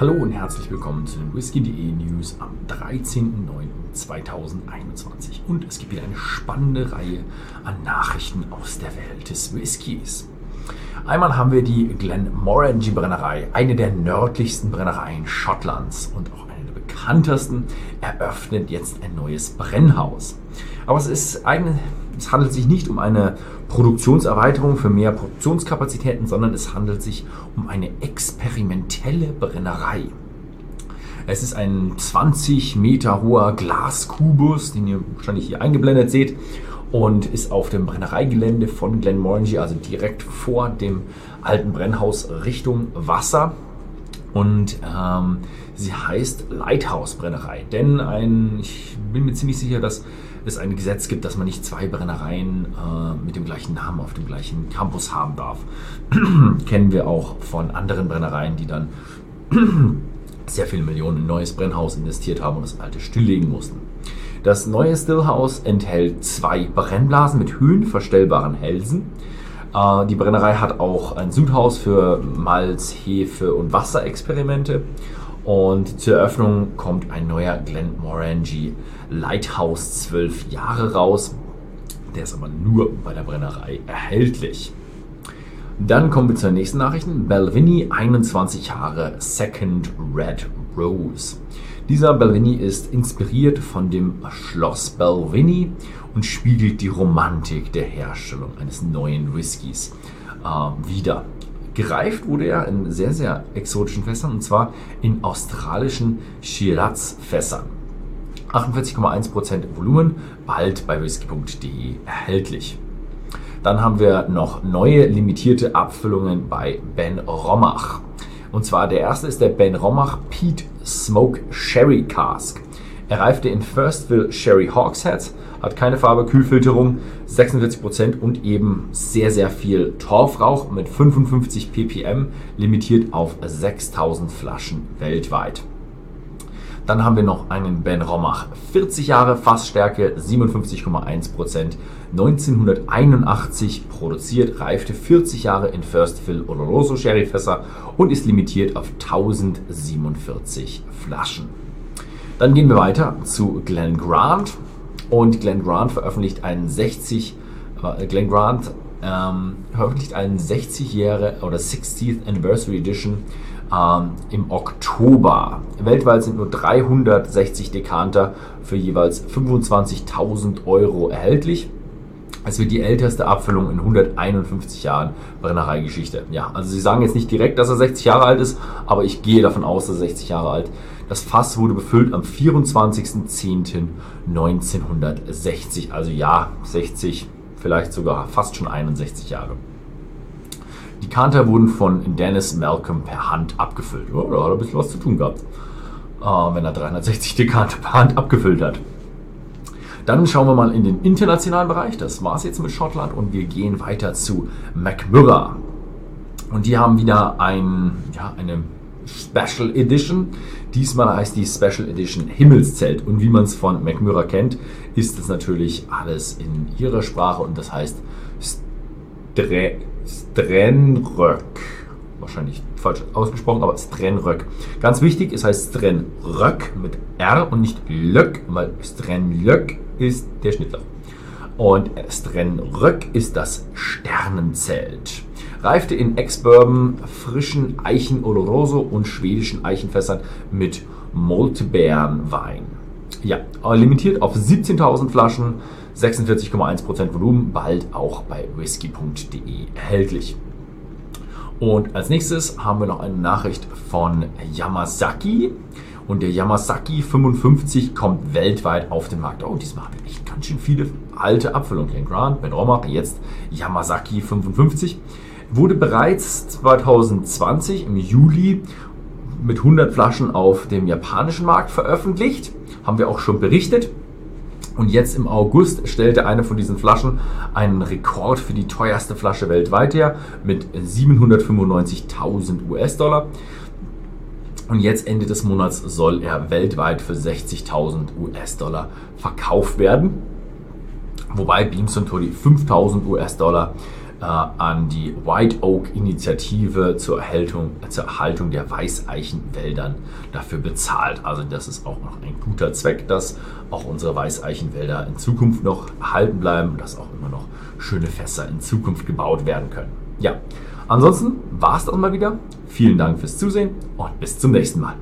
Hallo und herzlich willkommen zu den Whisky.de News am 13.09.2021. Und es gibt wieder eine spannende Reihe an Nachrichten aus der Welt des Whiskys. Einmal haben wir die Glenmorangie Brennerei, eine der nördlichsten Brennereien Schottlands und auch bekanntesten, eröffnet jetzt ein neues Brennhaus. Aber es ist eine es handelt sich nicht um eine Produktionserweiterung für mehr Produktionskapazitäten, sondern es handelt sich um eine experimentelle Brennerei. Es ist ein 20 Meter hoher Glaskubus, den ihr wahrscheinlich hier eingeblendet seht, und ist auf dem Brennereigelände von Glenmorangie, also direkt vor dem alten Brennhaus Richtung Wasser. Und ähm, sie heißt Lighthouse Brennerei, denn ein, ich bin mir ziemlich sicher, dass es ein Gesetz gibt, dass man nicht zwei Brennereien äh, mit dem gleichen Namen auf dem gleichen Campus haben darf. Kennen wir auch von anderen Brennereien, die dann sehr viele Millionen in ein neues Brennhaus investiert haben und das alte stilllegen mussten. Das neue Stillhaus enthält zwei Brennblasen mit höhenverstellbaren Hälsen. Äh, die Brennerei hat auch ein Sudhaus für Malz, Hefe und Wasserexperimente und zur Eröffnung kommt ein neuer Glenmorangie Lighthouse 12 Jahre raus. Der ist aber nur bei der Brennerei erhältlich. Dann kommen wir zur nächsten Nachricht. Belvini 21 Jahre Second Red Rose. Dieser Belvini ist inspiriert von dem Schloss Belvini und spiegelt die Romantik der Herstellung eines neuen Whiskys äh, wieder. Gereift wurde er in sehr, sehr exotischen Fässern und zwar in australischen Shiraz-Fässern. 48,1% Volumen, bald bei whisky.de erhältlich. Dann haben wir noch neue limitierte Abfüllungen bei Ben Romach. Und zwar der erste ist der Ben Romach Peat Smoke Sherry Cask. Er reifte in Firstville Sherry Hawksheads hat keine Farbe, Kühlfilterung, 46% und eben sehr, sehr viel Torfrauch mit 55 ppm, limitiert auf 6000 Flaschen weltweit. Dann haben wir noch einen Ben Romach, 40 Jahre Fassstärke, 57,1%, 1981 produziert, reifte 40 Jahre in First Fill Oloroso Sherryfässer und ist limitiert auf 1047 Flaschen. Dann gehen wir weiter zu Glen Grant. Und Glenn Grant veröffentlicht einen 60, äh, Glenn Grant ähm, veröffentlicht einen 60 Jahre oder 60th Anniversary Edition ähm, im Oktober. Weltweit sind nur 360 Dekanter für jeweils 25.000 Euro erhältlich. Es wird die älteste Abfüllung in 151 Jahren Brennereigeschichte. Ja, also sie sagen jetzt nicht direkt, dass er 60 Jahre alt ist, aber ich gehe davon aus, dass er 60 Jahre alt. Das Fass wurde befüllt am 24.10.1960. Also ja, 60, vielleicht sogar fast schon 61 Jahre. Die Kanter wurden von Dennis Malcolm per Hand abgefüllt. Ja, da hat er ein bisschen was zu tun gehabt, äh, wenn er 360 Dekanter per Hand abgefüllt hat. Dann schauen wir mal in den internationalen Bereich. Das war es jetzt mit Schottland und wir gehen weiter zu McMurra. Und die haben wieder ein, ja, eine Special Edition. Diesmal heißt die Special Edition Himmelszelt. Und wie man es von McMurra kennt, ist es natürlich alles in ihrer Sprache und das heißt Stre Strenrök. Wahrscheinlich falsch ausgesprochen, aber Strenrök. Ganz wichtig, es heißt Strenrök mit R und nicht Lök, weil Strenlök ist der Schnittler. Und Strenrök ist das Sternenzelt reifte in Ex-Bourbon, frischen Eichen Oloroso und schwedischen Eichenfässern mit Moltebeerenwein. Ja, limitiert auf 17.000 Flaschen, 46,1% Volumen, bald auch bei whisky.de erhältlich. Und als nächstes haben wir noch eine Nachricht von Yamazaki. Und der Yamazaki 55 kommt weltweit auf den Markt. Oh, diesmal haben wir echt ganz schön viele alte Abfüllungen. Glen Grant, Ben Romach, jetzt Yamazaki 55 wurde bereits 2020 im Juli mit 100 Flaschen auf dem japanischen Markt veröffentlicht. Haben wir auch schon berichtet. Und jetzt im August stellte eine von diesen Flaschen einen Rekord für die teuerste Flasche weltweit her mit 795.000 US-Dollar. Und jetzt Ende des Monats soll er weltweit für 60.000 US-Dollar verkauft werden. Wobei Beams und Toddy 5.000 US-Dollar an die White Oak Initiative zur Erhaltung, zur Erhaltung der Weißeichenwäldern dafür bezahlt. Also das ist auch noch ein guter Zweck, dass auch unsere Weißeichenwälder in Zukunft noch erhalten bleiben und dass auch immer noch schöne Fässer in Zukunft gebaut werden können. Ja, ansonsten war es das mal wieder. Vielen Dank fürs Zusehen und bis zum nächsten Mal.